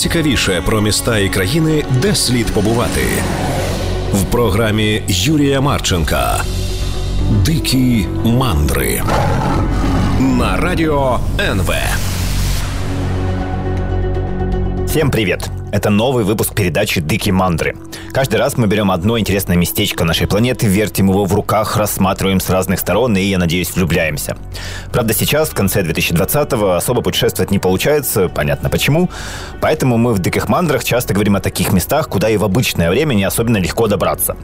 найцікавіше про міста і країни, де слід побувати в програмі Юрія Марченка. Дикі мандри на радио НВ. Всем привет! Это новый выпуск передачи «Дыки мандры». Каждый раз мы берем одно интересное местечко нашей планеты, вертим его в руках, рассматриваем с разных сторон и, я надеюсь, влюбляемся. Правда, сейчас, в конце 2020-го, особо путешествовать не получается, понятно почему. Поэтому мы в «Диких мандрах» часто говорим о таких местах, куда и в обычное время не особенно легко добраться.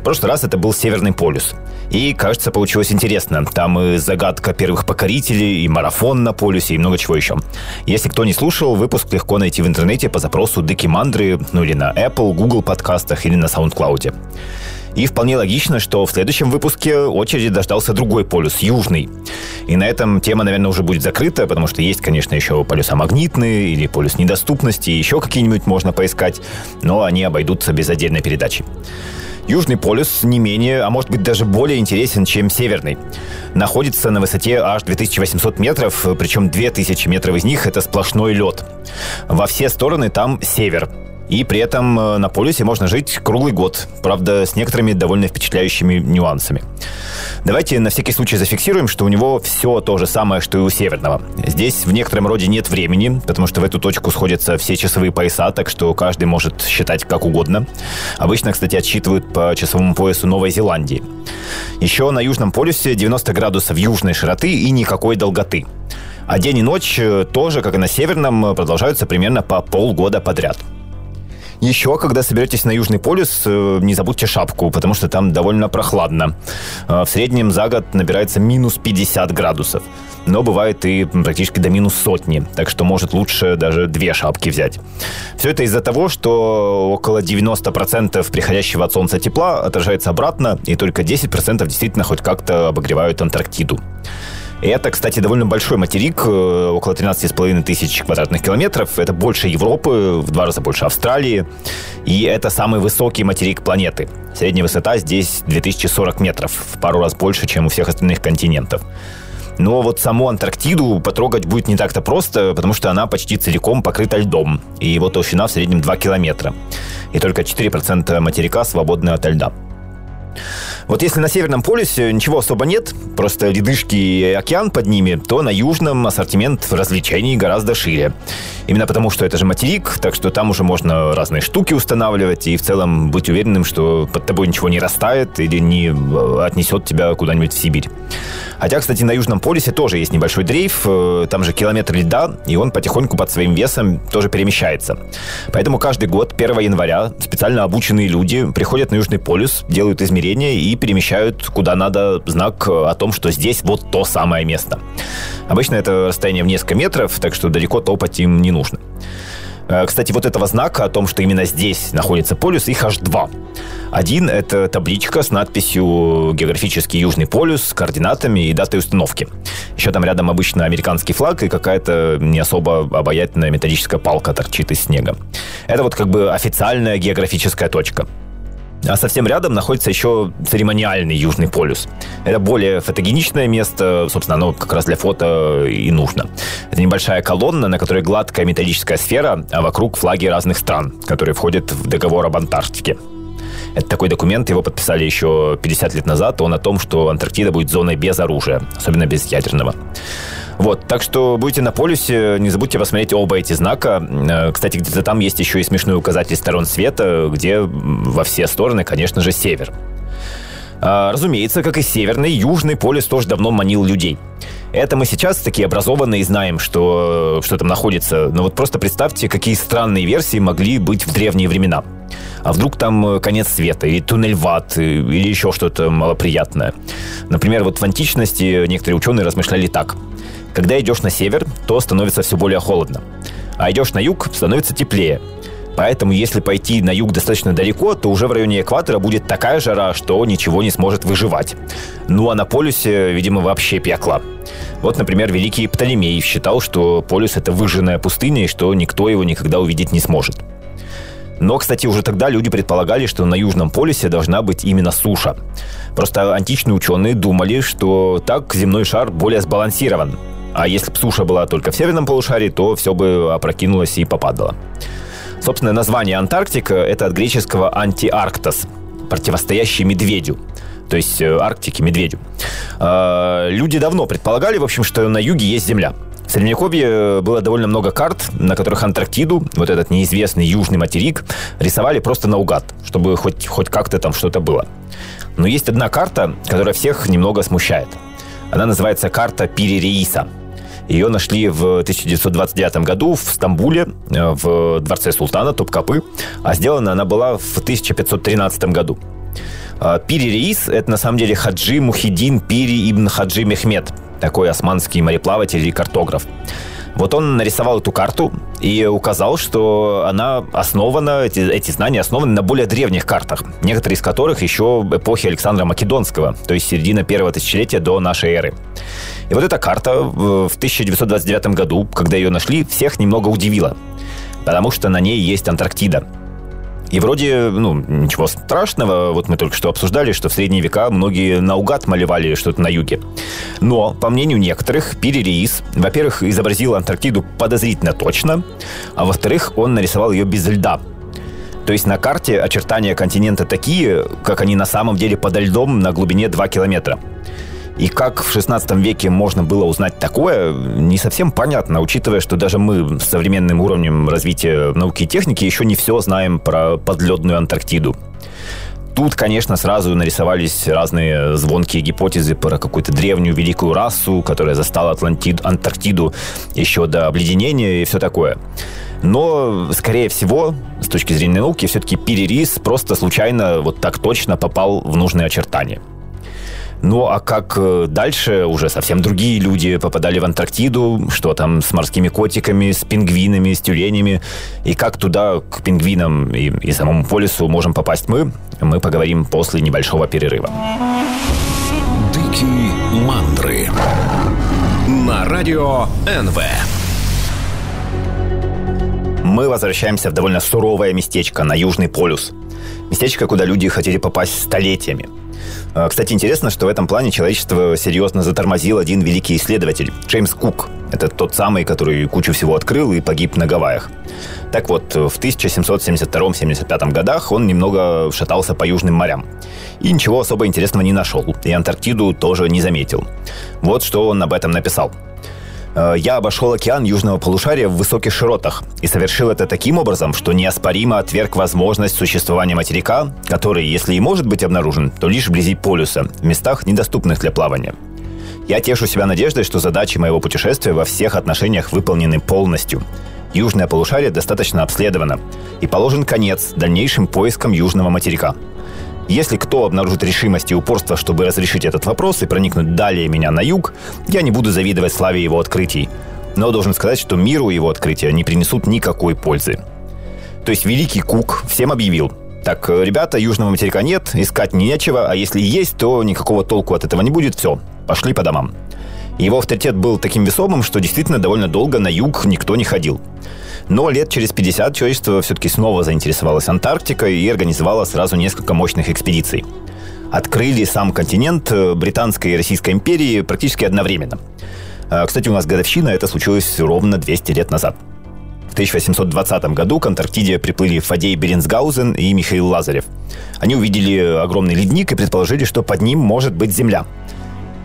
В прошлый раз это был Северный полюс. И, кажется, получилось интересно. Там и загадка первых покорителей, и марафон на полюсе, и много чего еще. Если кто не слушал, выпуск легко найти в интернете по запросу «Дикие мандры», ну или на Apple, Google подкастах, или на SoundCloud. И вполне логично, что в следующем выпуске очереди дождался другой полюс, южный. И на этом тема, наверное, уже будет закрыта, потому что есть, конечно, еще полюса магнитные или полюс недоступности, еще какие-нибудь можно поискать, но они обойдутся без отдельной передачи. Южный полюс не менее, а может быть даже более интересен, чем северный. Находится на высоте аж 2800 метров, причем 2000 метров из них это сплошной лед. Во все стороны там север, и при этом э, на полюсе можно жить круглый год, правда, с некоторыми довольно впечатляющими нюансами. Давайте на всякий случай зафиксируем, что у него все то же самое, что и у Северного. Здесь в некотором роде нет времени, потому что в эту точку сходятся все часовые пояса, так что каждый может считать как угодно. Обычно, кстати, отсчитывают по часовому поясу Новой Зеландии. Еще на Южном полюсе 90 градусов южной широты и никакой долготы. А день и ночь э, тоже, как и на Северном, продолжаются примерно по полгода подряд. Еще, когда соберетесь на Южный полюс, э, не забудьте шапку, потому что там довольно прохладно. Э, в среднем за год набирается минус 50 градусов. Но бывает и практически до минус сотни, так что может лучше даже две шапки взять. Все это из-за того, что около 90% приходящего от Солнца тепла отражается обратно, и только 10% действительно хоть как-то обогревают Антарктиду. Это, кстати, довольно большой материк, э, около 13,5 тысяч квадратных километров. Это больше Европы, в два раза больше Австралии. И это самый высокий материк планеты. Средняя высота здесь 2040 метров, в пару раз больше, чем у всех остальных континентов. Но вот саму Антарктиду потрогать будет не так-то просто, потому что она почти целиком покрыта льдом, и его толщина в среднем 2 километра. И только 4% материка свободны от льда. Вот если на Северном полюсе ничего особо нет, просто ледышки и океан под ними, то на Южном ассортимент развлечений гораздо шире. Именно потому, что это же материк, так что там уже можно разные штуки устанавливать и в целом быть уверенным, что под тобой ничего не растает или не э, отнесет тебя куда-нибудь в Сибирь. Хотя, кстати, на Южном полюсе тоже есть небольшой дрейф, э, там же километр льда, и он потихоньку под своим весом тоже перемещается. Поэтому каждый год, 1 января, специально обученные люди приходят на Южный полюс, делают измерения и перемещают куда надо знак о том, что здесь вот то самое место. Обычно это расстояние в несколько метров, так что далеко топать им не нужно. Э, кстати, вот этого знака о том, что именно здесь находится полюс, их аж два. Один – это табличка с надписью «Географический Южный полюс» с координатами и датой установки. Еще там рядом обычно американский флаг и какая-то не особо обаятельная металлическая палка торчит из снега. Это вот как бы официальная географическая точка. А совсем рядом находится еще церемониальный Южный полюс. Это более фотогеничное место, собственно, оно как раз для фото и нужно. Это небольшая колонна, на которой гладкая металлическая сфера, а вокруг флаги разных стран, которые входят в договор об Антарктике. Это такой документ, его подписали еще 50 лет назад. Он о том, что Антарктида будет зоной без оружия, особенно без ядерного. Вот, так что будете на полюсе, не забудьте посмотреть оба эти знака. Э, кстати, где-то там есть еще и смешной указатель сторон света, где во все стороны, конечно же, север. А, разумеется, как и северный, южный полюс тоже давно манил людей. Это мы сейчас такие образованные знаем, что, что там находится. Но вот просто представьте, какие странные версии могли быть в древние времена. А вдруг там э, конец света, или туннель в ад, э, или еще что-то малоприятное. Например, вот в античности некоторые ученые размышляли так. Когда идешь на север, то становится все более холодно. А идешь на юг, становится теплее. Поэтому, если пойти на юг достаточно далеко, то уже в районе экватора будет такая жара, что ничего не сможет выживать. Ну а на полюсе, видимо, вообще пекло. Вот, например, великий Птолемей считал, что полюс — это выжженная пустыня, и что никто его никогда увидеть не сможет. Но, кстати, уже тогда люди предполагали, что на Южном полюсе должна быть именно суша. Просто античные ученые думали, что так земной шар более сбалансирован. А если бы суша была только в северном полушарии, то все бы опрокинулось и попадало. Собственно, название Антарктика – это от греческого «антиарктос», противостоящий медведю то есть э, Арктике, медведю. А, люди давно предполагали, в общем, что на юге есть Земля. В Средневековье было довольно много карт, на которых Антарктиду, вот этот неизвестный южный материк, рисовали просто наугад, чтобы хоть, хоть как-то там что-то было. Но есть одна карта, которая всех немного смущает. Она называется карта Пири Ее нашли в 1929 году в Стамбуле, э, в дворце султана Топкапы, а сделана она была в 1513 году. А, Пири Реис – это на самом деле Хаджи Мухиддин Пири ибн Хаджи Мехмед, такой османский мореплаватель и картограф. Вот он нарисовал эту карту и указал, что она основана, эти, эти знания основаны на более древних картах, некоторые из которых еще эпохи Александра Македонского, то есть середина первого тысячелетия до нашей эры. И вот эта карта в 1929 году, когда ее нашли, всех немного удивила, потому что на ней есть Антарктида – и вроде, ну, ничего страшного. Вот мы только что обсуждали, что в средние века многие наугад малевали что-то на юге. Но, по мнению некоторых, Пири во-первых, изобразил Антарктиду подозрительно точно, а во-вторых, он нарисовал ее без льда. То есть на карте очертания континента такие, как они на самом деле подо льдом на глубине 2 километра. И как в 16 веке можно было узнать такое, не совсем понятно, учитывая, что даже мы с современным уровнем развития науки и техники еще не все знаем про подледную Антарктиду. Тут, конечно, сразу нарисовались разные звонкие гипотезы про какую-то древнюю великую расу, которая застала Атлантид, Антарктиду еще до обледенения и все такое. Но, скорее всего, с точки зрения науки, все-таки Пиририс просто случайно вот так точно попал в нужные очертания. Ну, а как э, дальше уже совсем другие люди попадали в Антарктиду, что там с морскими котиками, с пингвинами, с тюленями, и как туда, к пингвинам и, и самому полюсу можем попасть мы, мы поговорим после небольшого перерыва. Дикие мандры на радио НВ. Мы возвращаемся в довольно суровое местечко на Южный полюс. Местечко, куда люди хотели попасть столетиями – кстати, интересно, что в этом плане человечество серьезно затормозил один великий исследователь – Джеймс Кук. Это тот самый, который кучу всего открыл и погиб на Гавайях. Так вот, в 1772-75 годах он немного шатался по южным морям. И ничего особо интересного не нашел. И Антарктиду тоже не заметил. Вот что он об этом написал – я обошел океан южного полушария в высоких широтах и совершил это таким образом, что неоспоримо отверг возможность существования материка, который, если и может быть обнаружен, то лишь вблизи полюса, в местах, недоступных для плавания. Я тешу себя надеждой, что задачи моего путешествия во всех отношениях выполнены полностью. Южное полушарие достаточно обследовано, и положен конец дальнейшим поискам южного материка – если кто обнаружит решимость и упорство, чтобы разрешить этот вопрос и проникнуть далее меня на юг, я не буду завидовать славе его открытий. Но должен сказать, что миру его открытия не принесут никакой пользы. То есть Великий Кук всем объявил, так, ребята, южного материка нет, искать нечего, а если есть, то никакого толку от этого не будет, все, пошли по домам. Его авторитет был таким весомым, что действительно довольно долго на юг никто не ходил. Но лет через 50 человечество все-таки снова заинтересовалось Антарктикой и организовало сразу несколько мощных экспедиций. Открыли сам континент э, Британской и Российской империи практически одновременно. А, кстати, у нас годовщина, это случилось ровно 200 лет назад. В 1820 году к Антарктиде приплыли Фадей Беренсгаузен и Михаил Лазарев. Они увидели огромный ледник и предположили, что под ним может быть Земля.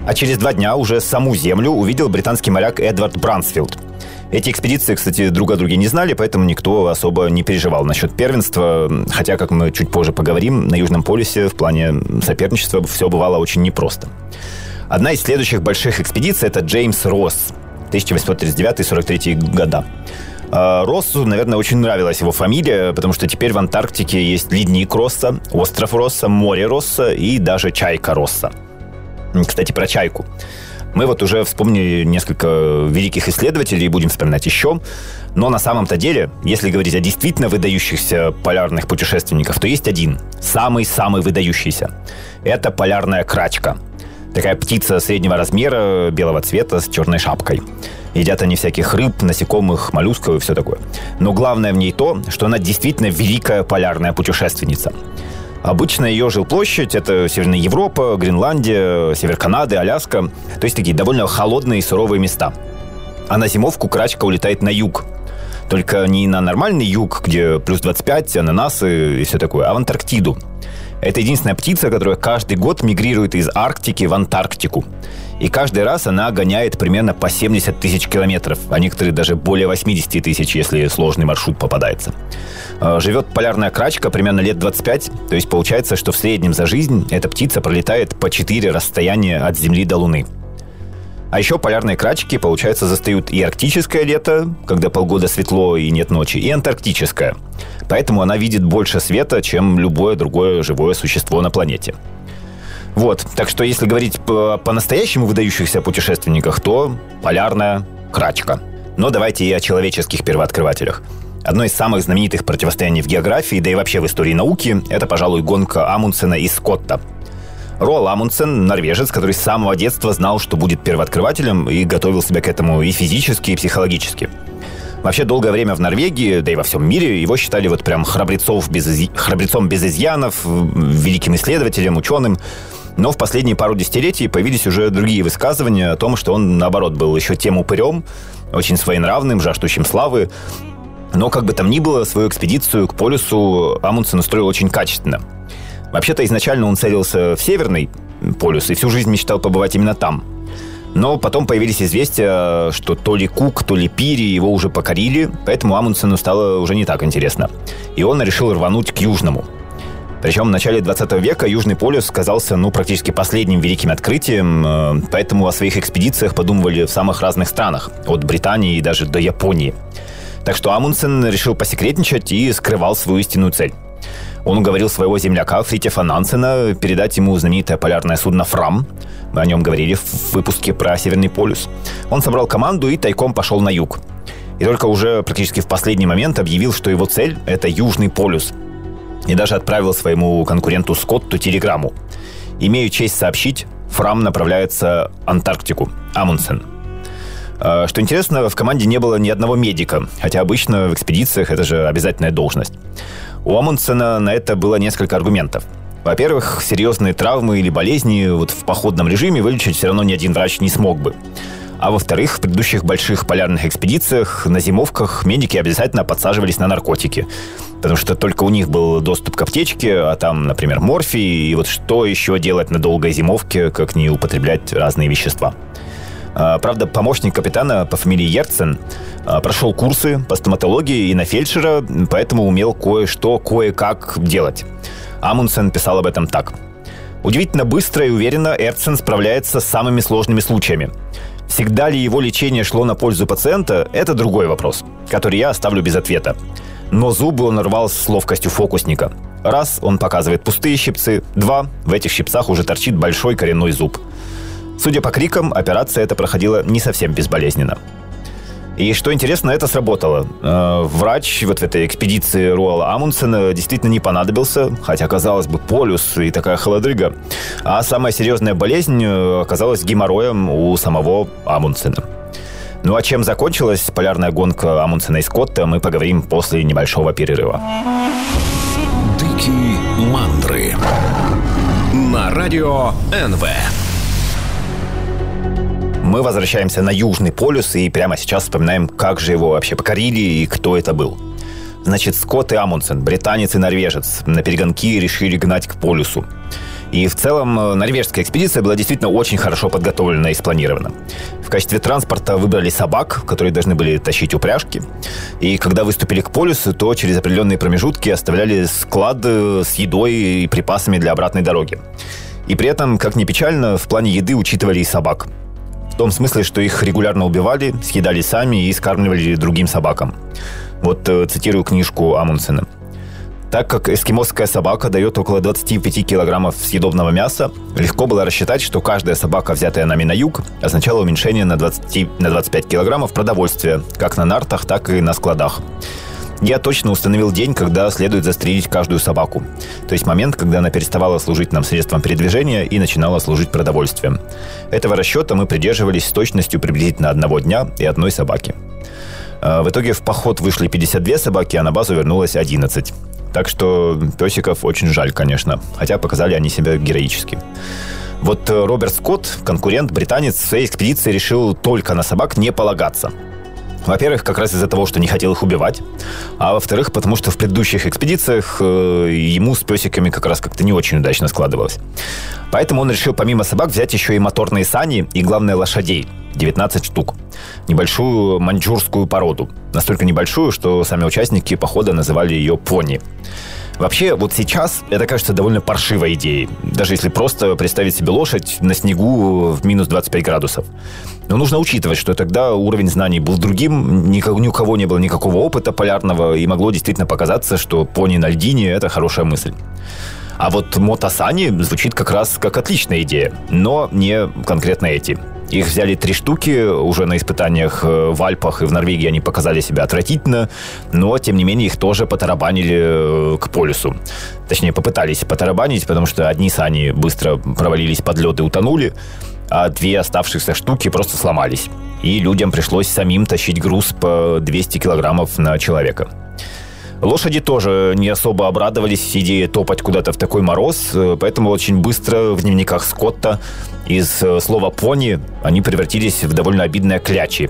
А через два дня уже саму Землю увидел британский моряк Эдвард Брансфилд – эти экспедиции, кстати, друг о друге не знали, поэтому никто особо не переживал насчет первенства. Хотя, как мы чуть позже поговорим, на Южном полюсе в плане соперничества все бывало очень непросто. Одна из следующих больших экспедиций – это Джеймс Росс, 1839-43 года. А, Россу, наверное, очень нравилась его фамилия, потому что теперь в Антарктике есть ледник Росса, остров Росса, море Росса и даже чайка Росса. Кстати, про чайку. Мы вот уже вспомнили несколько великих исследователей и будем вспоминать еще. Но на самом-то деле, если говорить о действительно выдающихся полярных путешественниках, то есть один, самый-самый выдающийся. Это полярная крачка. Такая птица среднего размера, белого цвета, с черной шапкой. Едят они всяких рыб, насекомых, моллюсков и все такое. Но главное в ней то, что она действительно великая полярная путешественница. Обычно ее жилплощадь – это Северная Европа, Гренландия, Север Канады, Аляска. То есть такие довольно холодные и суровые места. А на зимовку крачка улетает на юг. Только не на нормальный юг, где плюс 25, ананасы и все такое, а в Антарктиду. Это единственная птица, которая каждый год мигрирует из Арктики в Антарктику. И каждый раз она гоняет примерно по 70 тысяч километров, а некоторые даже более 80 тысяч, если сложный маршрут попадается. А, живет полярная крачка примерно лет 25, то есть получается, что в среднем за жизнь эта птица пролетает по 4 расстояния от Земли до Луны. А еще полярные крачки, получается, застают и арктическое лето, когда полгода светло и нет ночи, и антарктическое. Поэтому она видит больше света, чем любое другое живое существо на планете. Вот, так что если говорить по- по-настоящему выдающихся путешественниках, то полярная крачка. Но давайте и о человеческих первооткрывателях. Одно из самых знаменитых противостояний в географии, да и вообще в истории науки, это, пожалуй, гонка Амундсена и Скотта – Роал Амундсен – норвежец, который с самого детства знал, что будет первооткрывателем и готовил себя к этому и физически, и психологически. Вообще долгое время в Норвегии, да и во всем мире, его считали вот прям храбрецов без, храбрецом без изъянов, великим исследователем, ученым. Но в последние пару десятилетий появились уже другие высказывания о том, что он, наоборот, был еще тем упырем, очень своенравным, жаждущим славы. Но как бы там ни было, свою экспедицию к полюсу Амундсен устроил очень качественно – Вообще-то изначально он целился в Северный полюс и всю жизнь мечтал побывать именно там. Но потом появились известия, что то ли Кук, то ли Пири его уже покорили, поэтому Амундсену стало уже не так интересно. И он решил рвануть к Южному. Причем в начале 20 века Южный полюс казался ну, практически последним великим открытием, э, поэтому о своих экспедициях подумывали в самых разных странах, от Британии и даже до Японии. Так что Амундсен решил посекретничать и скрывал свою истинную цель. Он уговорил своего земляка Фритефа Нансена передать ему знаменитое полярное судно «Фрам». Мы о нем говорили в выпуске про Северный полюс. Он собрал команду и тайком пошел на юг. И только уже практически в последний момент объявил, что его цель – это Южный полюс. И даже отправил своему конкуренту Скотту телеграмму. «Имею честь сообщить, Фрам направляется в Антарктику. Амундсен». А, что интересно, в команде не было ни одного медика, хотя обычно в экспедициях это же обязательная должность. У Амундсена на это было несколько аргументов. Во-первых, серьезные травмы или болезни вот в походном режиме вылечить все равно ни один врач не смог бы. А во-вторых, в предыдущих больших полярных экспедициях на зимовках медики обязательно подсаживались на наркотики. Потому что только у них был доступ к аптечке, а там, например, морфий. И вот что еще делать на долгой зимовке, как не употреблять разные вещества. А, правда, помощник капитана по фамилии Ерцен а, прошел курсы по стоматологии и на фельдшера, поэтому умел кое-что, кое-как делать. Амундсен писал об этом так. Удивительно быстро и уверенно Эрцен справляется с самыми сложными случаями. Всегда ли его лечение шло на пользу пациента – это другой вопрос, который я оставлю без ответа. Но зубы он рвал с ловкостью фокусника. Раз – он показывает пустые щипцы, два – в этих щипцах уже торчит большой коренной зуб – Судя по крикам, операция эта проходила не совсем безболезненно. И что интересно, это сработало. Э, врач вот в этой экспедиции Руала Амундсена действительно не понадобился, хотя, казалось бы, полюс и такая холодрыга. А самая серьезная болезнь э, оказалась геморроем у самого Амундсена. Ну а чем закончилась полярная гонка Амундсена и Скотта, мы поговорим после небольшого перерыва. Дикие мандры на радио НВ. Мы возвращаемся на Южный полюс и прямо сейчас вспоминаем, как же его вообще покорили и кто это был. Значит, Скотт и Амундсен, британец и норвежец, на перегонки решили гнать к полюсу. И в целом э, норвежская экспедиция была действительно очень хорошо подготовлена и спланирована. В качестве транспорта выбрали собак, которые должны были тащить упряжки. И когда выступили к полюсу, то через определенные промежутки оставляли склады с едой и припасами для обратной дороги. И при этом, как ни печально, в плане еды учитывали и собак – в том смысле, что их регулярно убивали, съедали сами и скармливали другим собакам. Вот э, цитирую книжку Амундсена. Так как эскимосская собака дает около 25 килограммов съедобного мяса, легко было рассчитать, что каждая собака, взятая нами на юг, означала уменьшение на, 20, на 25 килограммов продовольствия, как на нартах, так и на складах я точно установил день, когда следует застрелить каждую собаку. То есть момент, когда она переставала служить нам средством передвижения и начинала служить продовольствием. Этого расчета мы придерживались с точностью приблизительно одного дня и одной собаки. А, в итоге в поход вышли 52 собаки, а на базу вернулось 11. Так что песиков очень жаль, конечно, хотя показали они себя героически. Вот э, Роберт Скотт, конкурент, британец, в своей экспедиции решил только на собак не полагаться – Во-первых, как раз из-за того, что не хотел их убивать. А во-вторых, потому что в предыдущих экспедициях э, ему с песиками как раз как-то не очень удачно складывалось. Поэтому он решил помимо собак взять еще и моторные сани и, главное, лошадей. 19 штук. Небольшую маньчжурскую породу. Настолько небольшую, что сами участники похода называли ее пони. Вообще, вот сейчас это кажется довольно паршивой идеей. Даже если просто представить себе лошадь на снегу в минус 25 градусов. Но нужно учитывать, что тогда уровень знаний был другим, ни у кого не было никакого опыта полярного, и могло действительно показаться, что пони на льдине – это хорошая мысль. А вот мотосани звучит как раз как отличная идея, но не конкретно эти. Их взяли три штуки, уже на испытаниях э, в Альпах и в Норвегии они показали себя отвратительно, но, тем не менее, их тоже потарабанили э, к полюсу. Точнее, попытались потарабанить, потому что одни сани быстро провалились под лед и утонули, а две оставшихся штуки просто сломались. И людям пришлось самим тащить груз по 200 килограммов на человека. Лошади тоже не особо обрадовались идее топать куда-то в такой мороз, э, поэтому очень быстро в дневниках Скотта из э, слова «пони» они превратились в довольно обидные клячи.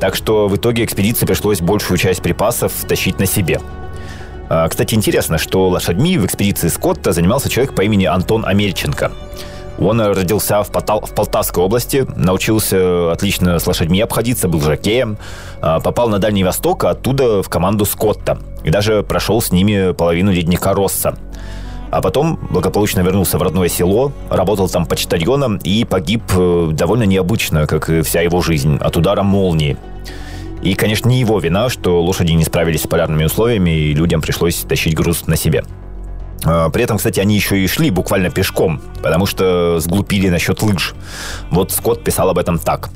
Так что в итоге экспедиции пришлось большую часть припасов тащить на себе. А, кстати, интересно, что лошадьми в экспедиции Скотта занимался человек по имени Антон Амельченко – он родился в, Потал, в Полтавской области, научился отлично с лошадьми обходиться, был жокеем, а, попал на Дальний Восток, а оттуда в команду Скотта. И даже прошел с ними половину ледника Росса. А потом благополучно вернулся в родное село, работал там почтальоном и погиб э, довольно необычно, как и вся его жизнь, от удара молнии. И, конечно, не его вина, что лошади не справились с полярными условиями, и людям пришлось тащить груз на себе. А, при этом, кстати, они еще и шли буквально пешком, потому что сглупили насчет лыж. Вот Скотт писал об этом так.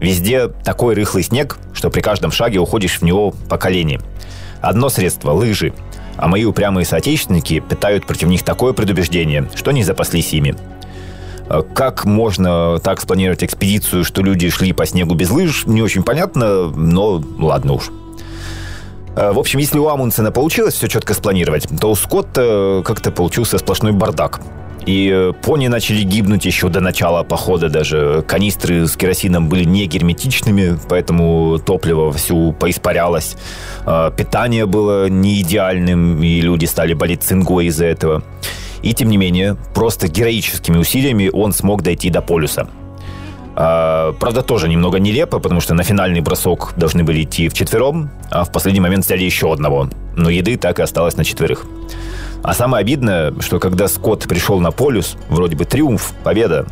«Везде такой рыхлый снег, что при каждом шаге уходишь в него по колени. Одно средство – лыжи, а мои упрямые соотечественники питают против них такое предубеждение, что не запаслись ими. А как можно так спланировать экспедицию, что люди шли по снегу без лыж, не очень понятно, но ладно уж. Э, в общем, если у Амундсена получилось все четко спланировать, то у Скотта как-то получился сплошной бардак. И э, пони начали гибнуть еще до начала похода даже. Канистры с керосином были не герметичными, поэтому топливо всю поиспарялось. Э, питание было не идеальным, и люди стали болеть цингой из-за этого. И тем не менее, просто героическими усилиями он смог дойти до полюса – правда, тоже немного нелепо, потому что на финальный бросок должны были идти вчетвером, а в последний момент взяли еще одного. Но еды так и осталось на четверых. А самое обидное, что когда Скотт пришел на полюс, вроде бы триумф, победа,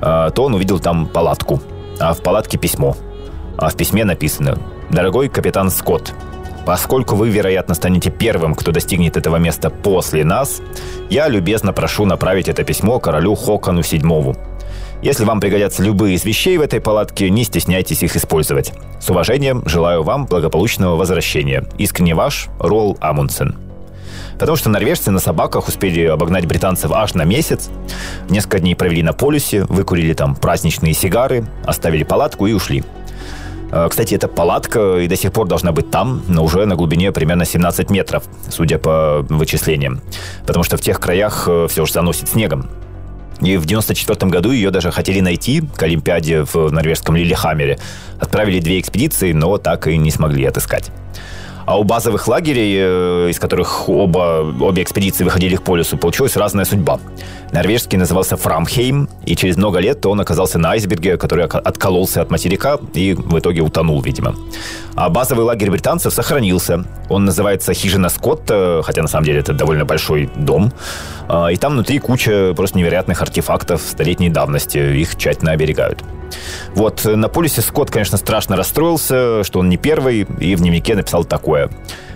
а, то он увидел там палатку. А в палатке письмо. А в письме написано «Дорогой капитан Скотт, Поскольку вы, вероятно, станете первым, кто достигнет этого места после нас, я любезно прошу направить это письмо королю Хокону VII. Если вам пригодятся любые из вещей в этой палатке, не стесняйтесь их использовать. С уважением, желаю вам благополучного возвращения. Искренне ваш, Ролл Амундсен. Потому что норвежцы на собаках успели обогнать британцев аж на месяц. Несколько дней провели на полюсе, выкурили там праздничные сигары, оставили палатку и ушли. Э, кстати, эта палатка и до сих пор должна быть там, но уже на глубине примерно 17 метров, судя по вычислениям. Потому что в тех краях э, все же заносит снегом. И в 94 году ее даже хотели найти к Олимпиаде в норвежском Лилихаммере. Отправили две экспедиции, но так и не смогли отыскать. А у базовых лагерей, э, из которых оба, обе экспедиции выходили к полюсу, получилась разная судьба. Норвежский назывался Фрамхейм, и через много лет он оказался на айсберге, который откололся от материка и в итоге утонул, видимо. А базовый лагерь британцев сохранился. Он называется «Хижина Скотта», хотя на самом деле это довольно большой дом. А, и там внутри куча просто невероятных артефактов столетней давности. Их тщательно оберегают. Вот, на полюсе Скотт, конечно, страшно расстроился, что он не первый, и в дневнике написал такое.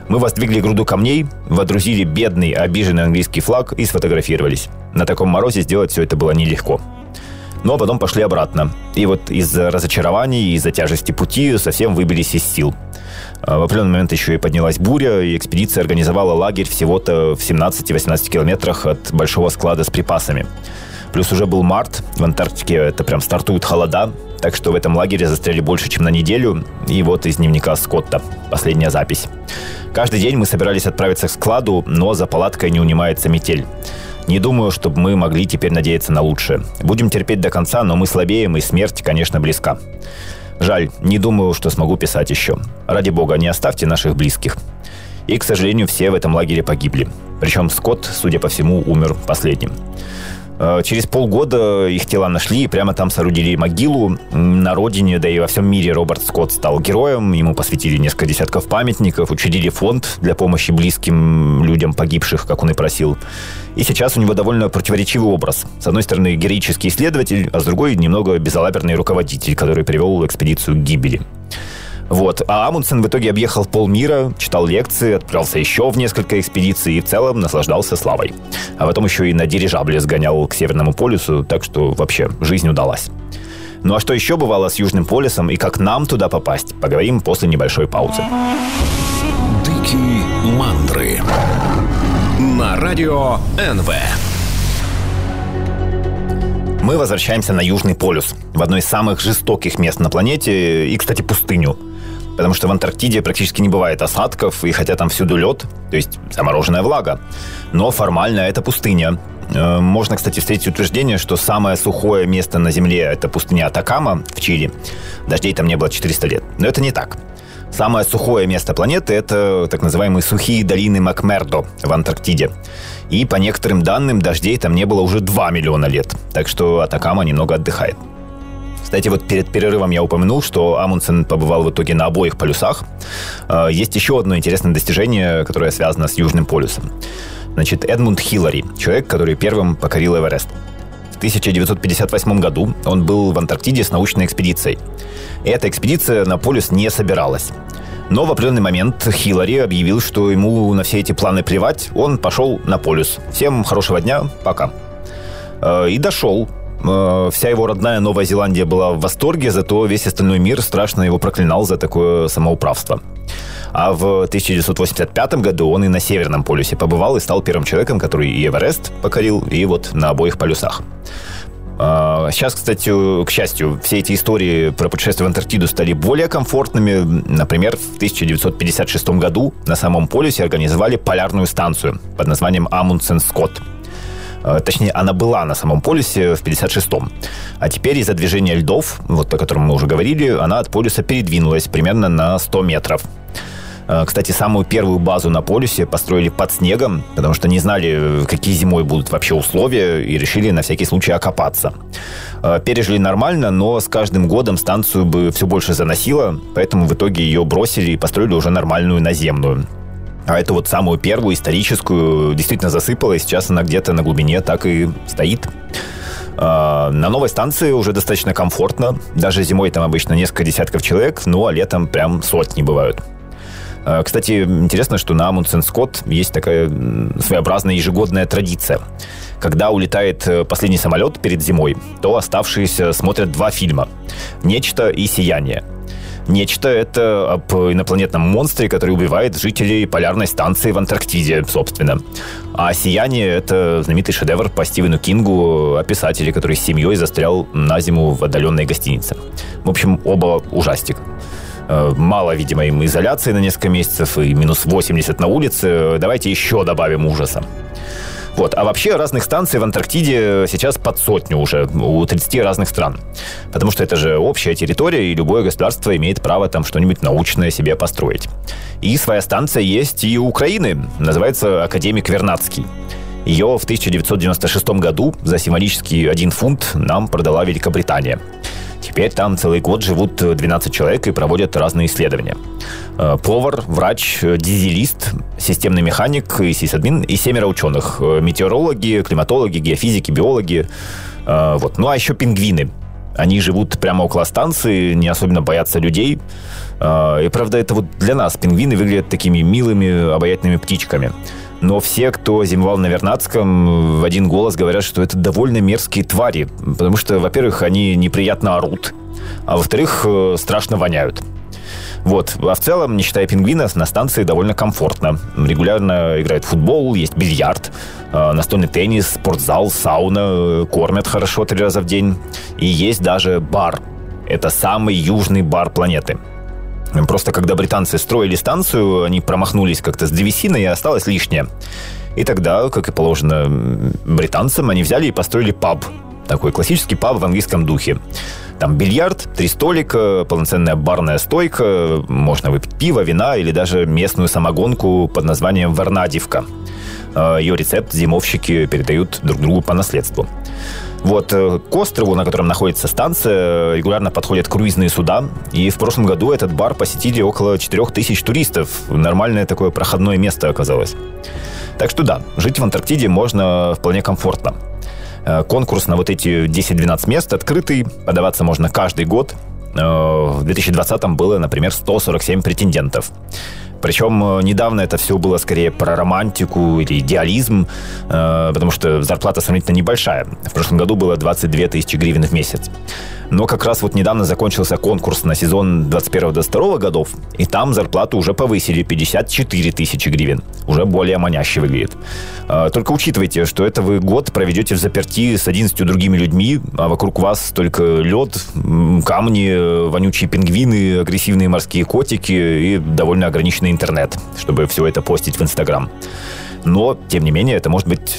Мы воздвигли груду камней, водрузили бедный, обиженный английский флаг и сфотографировались. На таком морозе сделать все это было нелегко. Но потом пошли обратно. И вот из-за разочарований, из-за тяжести пути совсем выбились из сил. А в определенный момент еще и поднялась буря, и экспедиция организовала лагерь всего-то в 17-18 километрах от большого склада с припасами. Плюс уже был март, в Антарктике это прям стартуют холода, так что в этом лагере застряли больше, чем на неделю. И вот из дневника Скотта последняя запись. Каждый день мы собирались отправиться к складу, но за палаткой не унимается метель. Не думаю, чтобы мы могли теперь надеяться на лучшее. Будем терпеть до конца, но мы слабеем, и смерть, конечно, близка. Жаль, не думаю, что смогу писать еще. Ради бога, не оставьте наших близких. И, к сожалению, все в этом лагере погибли. Причем Скотт, судя по всему, умер последним. Э, через полгода их тела нашли и прямо там соорудили могилу. На родине, да и во всем мире Роберт Скотт стал героем. Ему посвятили несколько десятков памятников, учредили фонд для помощи близким людям погибших, как он и просил. И сейчас у него довольно противоречивый образ. С одной стороны, героический исследователь, а с другой немного безалаберный руководитель, который привел экспедицию к гибели. Вот. А Амундсен в итоге объехал полмира, читал лекции, отправился еще в несколько экспедиций и в целом наслаждался славой. А потом еще и на дирижабле сгонял к Северному полюсу, так что вообще жизнь удалась. Ну а что еще бывало с Южным полюсом и как нам туда попасть, поговорим после небольшой паузы. Дикие мандры на радио НВ. Мы возвращаемся на Южный полюс, в одно из самых жестоких мест на планете и, кстати, пустыню – потому что в Антарктиде практически не бывает осадков, и хотя там всюду лед, то есть замороженная влага, но формально это пустыня. Э, можно, кстати, встретить утверждение, что самое сухое место на Земле – это пустыня Атакама в Чили. Дождей там не было 400 лет. Но это не так. Самое сухое место планеты – это так называемые сухие долины Макмердо в Антарктиде. И по некоторым данным, дождей там не было уже 2 миллиона лет. Так что Атакама немного отдыхает. Кстати, вот перед перерывом я упомянул, что Амундсен побывал в итоге на обоих полюсах. А, есть еще одно интересное достижение, которое связано с Южным полюсом. Значит, Эдмунд Хиллари, человек, который первым покорил Эверест. В 1958 году он был в Антарктиде с научной экспедицией. Эта экспедиция на полюс не собиралась. Но в определенный момент Хиллари объявил, что ему на все эти планы плевать. Он пошел на полюс. Всем хорошего дня, пока. А, и дошел. Э, вся его родная Новая Зеландия была в восторге, зато весь остальной мир страшно его проклинал за такое самоуправство. А в 1985 году он и на Северном полюсе побывал и стал первым человеком, который и Эверест покорил, и вот на обоих полюсах. Сейчас, а, кстати, к счастью, все эти истории про путешествие в Антарктиду стали более комфортными. Например, в 1956 году на самом полюсе организовали полярную станцию под названием Амундсен Скотт. Э, точнее, она была на самом полюсе в 56-м. А теперь из-за движения льдов, вот о котором мы уже говорили, она от полюса передвинулась примерно на 100 метров. Э, кстати, самую первую базу на полюсе построили под снегом, потому что не знали, какие зимой будут вообще условия, и решили на всякий случай окопаться. Э, пережили нормально, но с каждым годом станцию бы все больше заносило, поэтому в итоге ее бросили и построили уже нормальную наземную. А эту вот самую первую историческую действительно засыпало, и сейчас она где-то на глубине так и стоит. А, на новой станции уже достаточно комфортно. Даже зимой там обычно несколько десятков человек, ну а летом прям сотни бывают. А, кстати, интересно, что на Амундсен Скотт есть такая своеобразная ежегодная традиция. Когда улетает э, последний самолет перед зимой, то оставшиеся смотрят два фильма «Нечто» и «Сияние». Нечто это об инопланетном монстре, который убивает жителей полярной станции в Антарктиде, собственно. А «Сияние» — это знаменитый шедевр по Стивену Кингу о писателе, который с семьей застрял на зиму в отдаленной гостинице. В общем, оба ужастик э, мало, видимо, им изоляции на несколько месяцев и минус 80 на улице. Давайте еще добавим ужаса. Вот. А вообще разных станций в Антарктиде сейчас под сотню уже у 30 разных стран. Потому что это же общая территория, и любое государство имеет право там что-нибудь научное себе построить. И своя станция есть и у Украины. Называется Академик Вернадский. Ее в 1996 году за символический один фунт нам продала Великобритания. Теперь там целый год живут 12 человек и проводят разные исследования. Э, повар, врач, дизелист, системный механик и сисадмин и семеро ученых. Э, метеорологи, климатологи, геофизики, биологи. Э, вот. Ну а еще пингвины. Они живут прямо около станции, не особенно боятся людей. И правда, это вот для нас пингвины выглядят такими милыми, обаятельными птичками. Но все, кто зимовал на Вернадском, в один голос говорят, что это довольно мерзкие твари. Потому что, во-первых, они неприятно орут, а во-вторых, э, страшно воняют. Вот. А в целом, не считая пингвинов, на станции довольно комфортно. Регулярно играют в футбол, есть бильярд, э, настольный теннис, спортзал, сауна, э, кормят хорошо три раза в день. И есть даже бар. Это самый южный бар планеты. Просто когда британцы строили станцию, они промахнулись как-то с древесиной, и осталось лишнее. И тогда, как и положено британцам, они взяли и построили паб Такой классический паб в английском духе. Там бильярд, три столика, полноценная барная стойка, можно выпить пиво, вина или даже местную самогонку под названием Варнадивка. Э, Ее рецепт зимовщики передают друг другу по наследству. Вот э, к острову, на котором находится станция, регулярно подходят круизные суда. И в прошлом году этот бар посетили около 4000 туристов. Нормальное такое проходное место оказалось. Так что да, жить в Антарктиде можно вполне комфортно. Э, конкурс на вот эти 10-12 мест открытый. Подаваться можно каждый год. Э, в 2020 было, например, 147 претендентов. Причем э, недавно это все было скорее про романтику или идеализм, потому что зарплата сравнительно небольшая. В прошлом году было 22 тысячи гривен в месяц. Но как раз вот недавно закончился конкурс на сезон 21-22 годов, и там зарплату уже повысили 54 тысячи гривен. Уже более маняще выглядит. А, только учитывайте, что это вы год проведете в заперти с 11 другими людьми, а вокруг вас только лед, камни, вонючие пингвины, агрессивные морские котики и довольно ограниченный интернет, чтобы все это постить в Инстаграм. Но, тем не менее, это может быть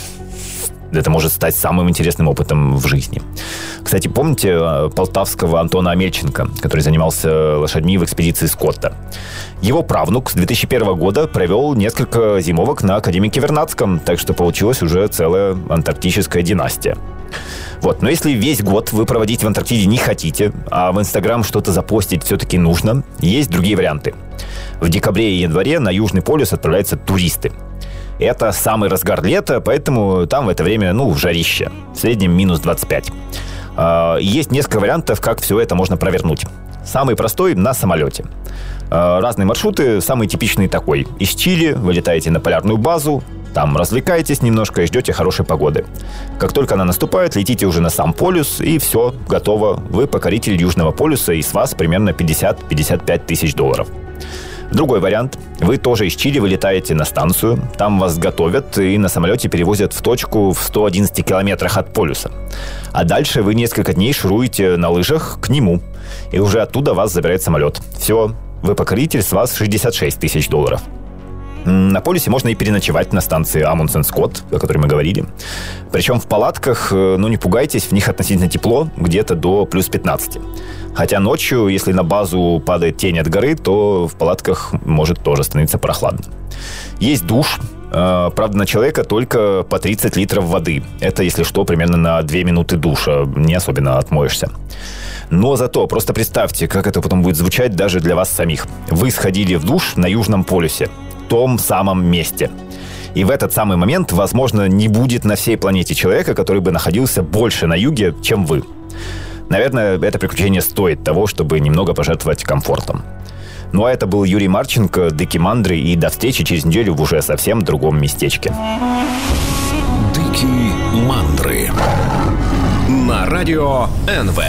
это может стать самым интересным опытом в жизни. Кстати, помните э, полтавского Антона Амельченко, который занимался лошадьми в экспедиции Скотта? Его правнук с 2001 года провел несколько зимовок на Академике Вернадском, так что получилась уже целая антарктическая династия. Вот. Но если весь год вы проводить в Антарктиде не хотите, а в Инстаграм что-то запостить все-таки нужно, есть другие варианты. В декабре и январе на Южный полюс отправляются туристы – это самый разгар лета, поэтому там в это время, ну, жарище. В среднем минус 25. А, есть несколько вариантов, как все это можно провернуть. Самый простой на самолете. А, разные маршруты, самый типичный такой. Из Чили вы летаете на полярную базу, там развлекаетесь немножко и ждете хорошей погоды. Как только она наступает, летите уже на сам полюс, и все, готово. Вы покоритель Южного полюса, и с вас примерно 50-55 тысяч долларов. Другой вариант. Вы тоже из Чили вылетаете на станцию, там вас готовят и на самолете перевозят в точку в 111 километрах от полюса. А дальше вы несколько дней шуруете на лыжах к нему, и уже оттуда вас забирает самолет. Все, вы покоритель, с вас 66 тысяч долларов. На полюсе можно и переночевать на станции Амундсен Скотт, о которой мы говорили. Причем в палатках, э, ну не пугайтесь, в них относительно тепло, где-то до плюс 15. Хотя ночью, если на базу падает тень от горы, то в палатках может тоже становиться прохладно. Есть душ, э, Правда, на человека только по 30 литров воды. Это, если что, примерно на 2 минуты душа. Не особенно отмоешься. Но зато просто представьте, как это потом будет звучать даже для вас самих. Вы сходили в душ на Южном полюсе том самом месте. И в этот самый момент, возможно, не будет на всей планете человека, который бы находился больше на юге, чем вы. Наверное, это приключение стоит того, чтобы немного пожертвовать комфортом. Ну а это был Юрий Марченко, Дыки Мандры, и до встречи через неделю в уже совсем другом местечке. Дыки Мандры на радио НВ.